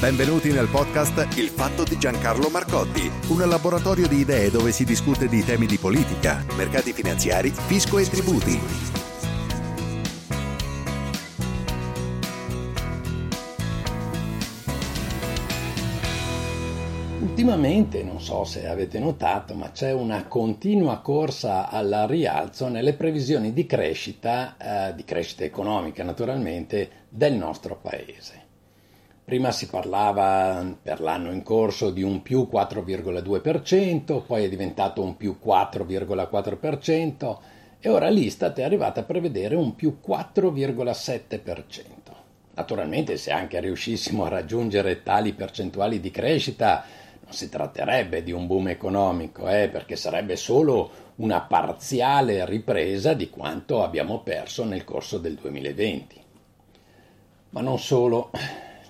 Benvenuti nel podcast Il fatto di Giancarlo Marcotti, un laboratorio di idee dove si discute di temi di politica, mercati finanziari, fisco e tributi. Ultimamente, non so se avete notato, ma c'è una continua corsa al rialzo nelle previsioni di crescita, eh, di crescita economica naturalmente, del nostro paese. Prima si parlava per l'anno in corso di un più 4,2%, poi è diventato un più 4,4% e ora l'Istat è arrivata a prevedere un più 4,7%. Naturalmente se anche riuscissimo a raggiungere tali percentuali di crescita non si tratterebbe di un boom economico, eh, perché sarebbe solo una parziale ripresa di quanto abbiamo perso nel corso del 2020. Ma non solo.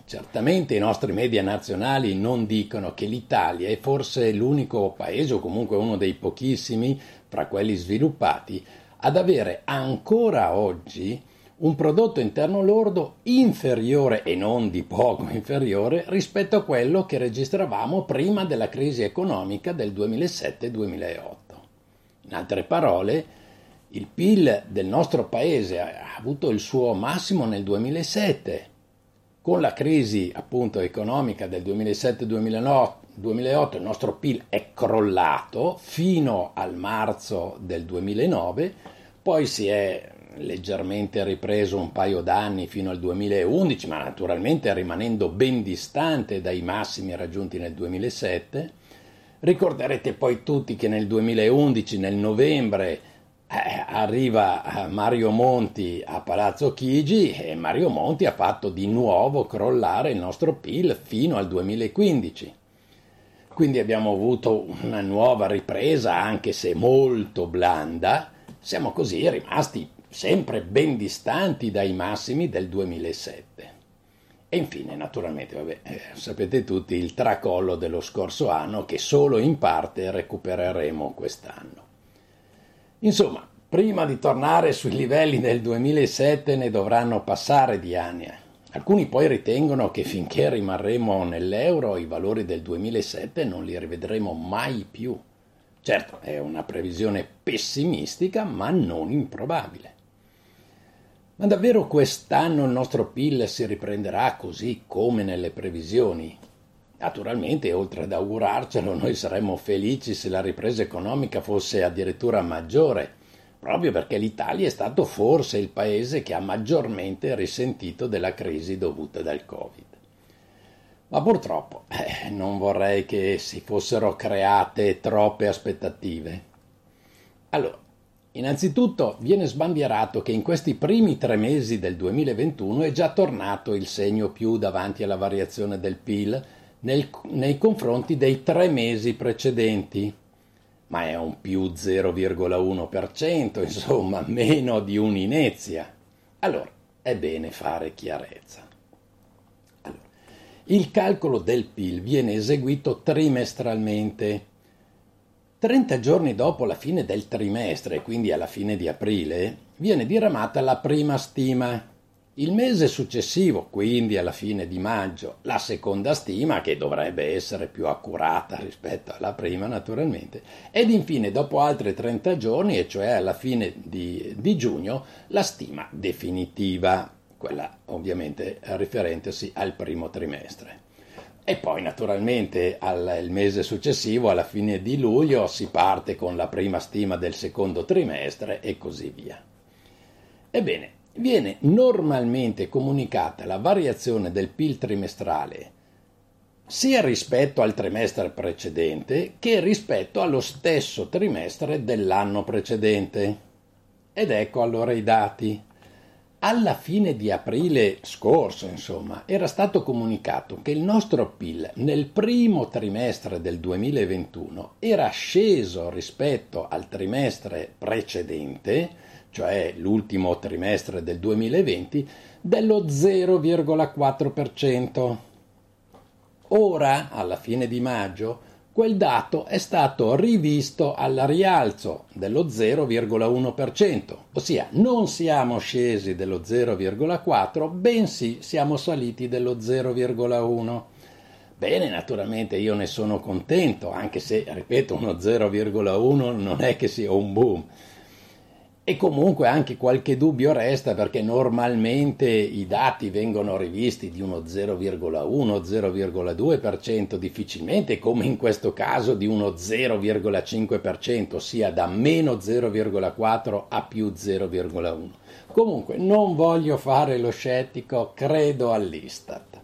Certamente i nostri media nazionali non dicono che l'Italia è forse l'unico paese o comunque uno dei pochissimi fra quelli sviluppati ad avere ancora oggi un prodotto interno lordo inferiore e non di poco inferiore rispetto a quello che registravamo prima della crisi economica del 2007-2008. In altre parole, il PIL del nostro paese ha avuto il suo massimo nel 2007 con la crisi appunto economica del 2007-2008 il nostro PIL è crollato fino al marzo del 2009, poi si è leggermente ripreso un paio d'anni fino al 2011, ma naturalmente rimanendo ben distante dai massimi raggiunti nel 2007. Ricorderete poi tutti che nel 2011, nel novembre, eh, arriva eh, Mario Monti a Palazzo Chigi e Mario Monti ha fatto di nuovo crollare il nostro PIL fino al 2015. Quindi abbiamo avuto una nuova ripresa, anche se molto blanda. Siamo così rimasti sempre ben distanti dai massimi del 2007. E infine, naturalmente, vabbè, eh, sapete tutti il tracollo dello scorso anno che solo in parte recupereremo quest'anno. Insomma, prima di tornare sui livelli del 2007 ne dovranno passare di anni. Alcuni poi ritengono che finché rimarremo nell'euro i valori del 2007 non li rivedremo mai più. Certo, è una previsione pessimistica, ma non improbabile. Ma davvero quest'anno il nostro PIL si riprenderà così come nelle previsioni? Naturalmente, oltre ad augurarcelo, noi saremmo felici se la ripresa economica fosse addirittura maggiore, proprio perché l'Italia è stato forse il paese che ha maggiormente risentito della crisi dovuta dal Covid. Ma purtroppo eh, non vorrei che si fossero create troppe aspettative. Allora, innanzitutto viene sbandierato che in questi primi tre mesi del 2021 è già tornato il segno più davanti alla variazione del PIL, nel, nei confronti dei tre mesi precedenti, ma è un più 0,1%, insomma, meno di un'inezia. Allora, è bene fare chiarezza. Allora, il calcolo del PIL viene eseguito trimestralmente. 30 giorni dopo la fine del trimestre, quindi alla fine di aprile, viene diramata la prima stima il mese successivo, quindi alla fine di maggio, la seconda stima, che dovrebbe essere più accurata rispetto alla prima naturalmente, ed infine dopo altri 30 giorni, e cioè alla fine di, di giugno, la stima definitiva, quella ovviamente riferentesi al primo trimestre. E poi naturalmente al mese successivo, alla fine di luglio, si parte con la prima stima del secondo trimestre e così via. Ebbene, viene normalmente comunicata la variazione del PIL trimestrale sia rispetto al trimestre precedente che rispetto allo stesso trimestre dell'anno precedente. Ed ecco allora i dati. Alla fine di aprile scorso, insomma, era stato comunicato che il nostro PIL nel primo trimestre del 2021 era sceso rispetto al trimestre precedente cioè l'ultimo trimestre del 2020, dello 0,4%. Ora, alla fine di maggio, quel dato è stato rivisto al rialzo dello 0,1%, ossia non siamo scesi dello 0,4, bensì siamo saliti dello 0,1%. Bene, naturalmente io ne sono contento, anche se, ripeto, uno 0,1 non è che sia un boom. E comunque anche qualche dubbio resta perché normalmente i dati vengono rivisti di uno 0,1-0,2%, difficilmente come in questo caso di uno 0,5%, ossia da meno 0,4 a più 0,1. Comunque non voglio fare lo scettico, credo all'Istat.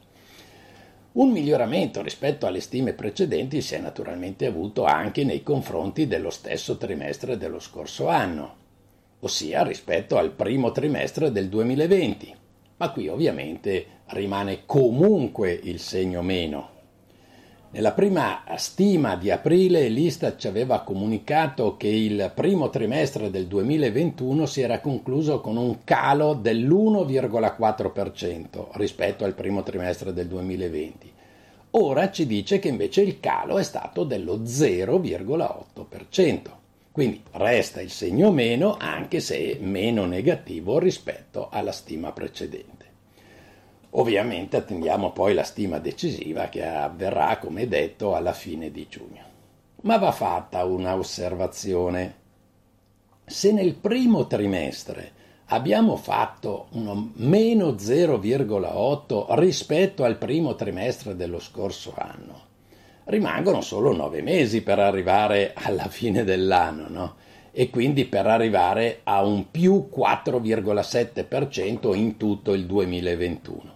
Un miglioramento rispetto alle stime precedenti si è naturalmente avuto anche nei confronti dello stesso trimestre dello scorso anno, ossia rispetto al primo trimestre del 2020, ma qui ovviamente rimane comunque il segno meno. Nella prima stima di aprile l'Istat ci aveva comunicato che il primo trimestre del 2021 si era concluso con un calo dell'1,4% rispetto al primo trimestre del 2020. Ora ci dice che invece il calo è stato dello 0,8%. Quindi resta il segno meno anche se meno negativo rispetto alla stima precedente. Ovviamente attendiamo poi la stima decisiva che avverrà, come detto, alla fine di giugno. Ma va fatta una osservazione. Se nel primo trimestre abbiamo fatto un meno 0,8 rispetto al primo trimestre dello scorso anno, rimangono solo nove mesi per arrivare alla fine dell'anno, no? e quindi per arrivare a un più 4,7% in tutto il 2021.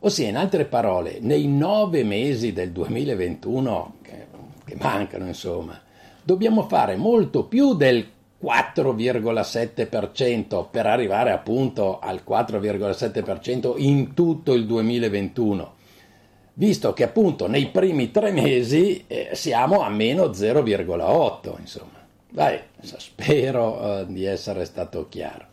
Ossia, in altre parole, nei nove mesi del 2021 che, che mancano, insomma, dobbiamo fare molto più del 4,7% per arrivare appunto al 4,7% in tutto il 2021, visto che appunto nei primi tre mesi eh, siamo a meno 0,8, insomma. Dai, spero eh, di essere stato chiaro.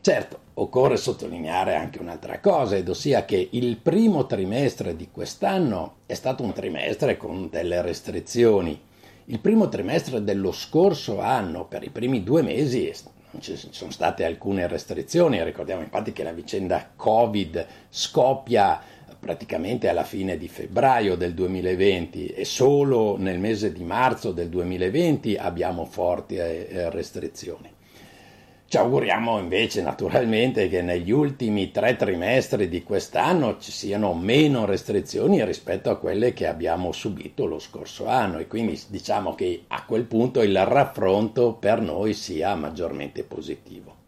Certo, occorre sottolineare anche un'altra cosa, ed ossia che il primo trimestre di quest'anno è stato un trimestre con delle restrizioni. Il primo trimestre dello scorso anno, per i primi due mesi, ci sono state alcune restrizioni, ricordiamo infatti che la vicenda Covid scoppia praticamente alla fine di febbraio del 2020 e solo nel mese di marzo del 2020 abbiamo forti eh, restrizioni. Ci auguriamo invece naturalmente che negli ultimi tre trimestri di quest'anno ci siano meno restrizioni rispetto a quelle che abbiamo subito lo scorso anno e quindi diciamo che a quel punto il raffronto per noi sia maggiormente positivo.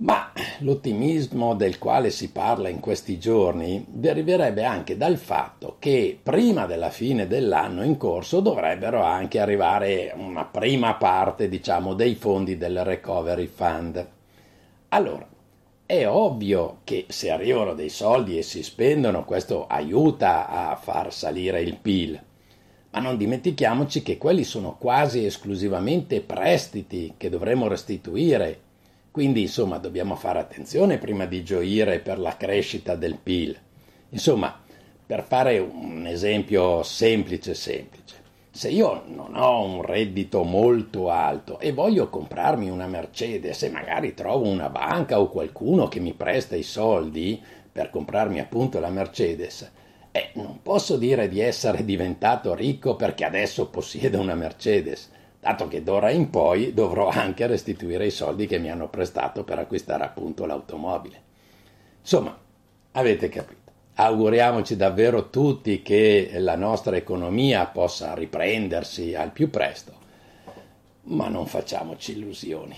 Ma l'ottimismo del quale si parla in questi giorni deriverebbe anche dal fatto che prima della fine dell'anno in corso dovrebbero anche arrivare una prima parte, diciamo, dei fondi del Recovery Fund. Allora, è ovvio che se arrivano dei soldi e si spendono, questo aiuta a far salire il PIL. Ma non dimentichiamoci che quelli sono quasi esclusivamente prestiti che dovremo restituire quindi, insomma, dobbiamo fare attenzione prima di gioire per la crescita del PIL. Insomma, per fare un esempio semplice semplice, se io non ho un reddito molto alto e voglio comprarmi una Mercedes e magari trovo una banca o qualcuno che mi presta i soldi per comprarmi appunto la Mercedes, eh, non posso dire di essere diventato ricco perché adesso possiedo una Mercedes dato che d'ora in poi dovrò anche restituire i soldi che mi hanno prestato per acquistare appunto l'automobile. Insomma, avete capito. Auguriamoci davvero tutti che la nostra economia possa riprendersi al più presto, ma non facciamoci illusioni.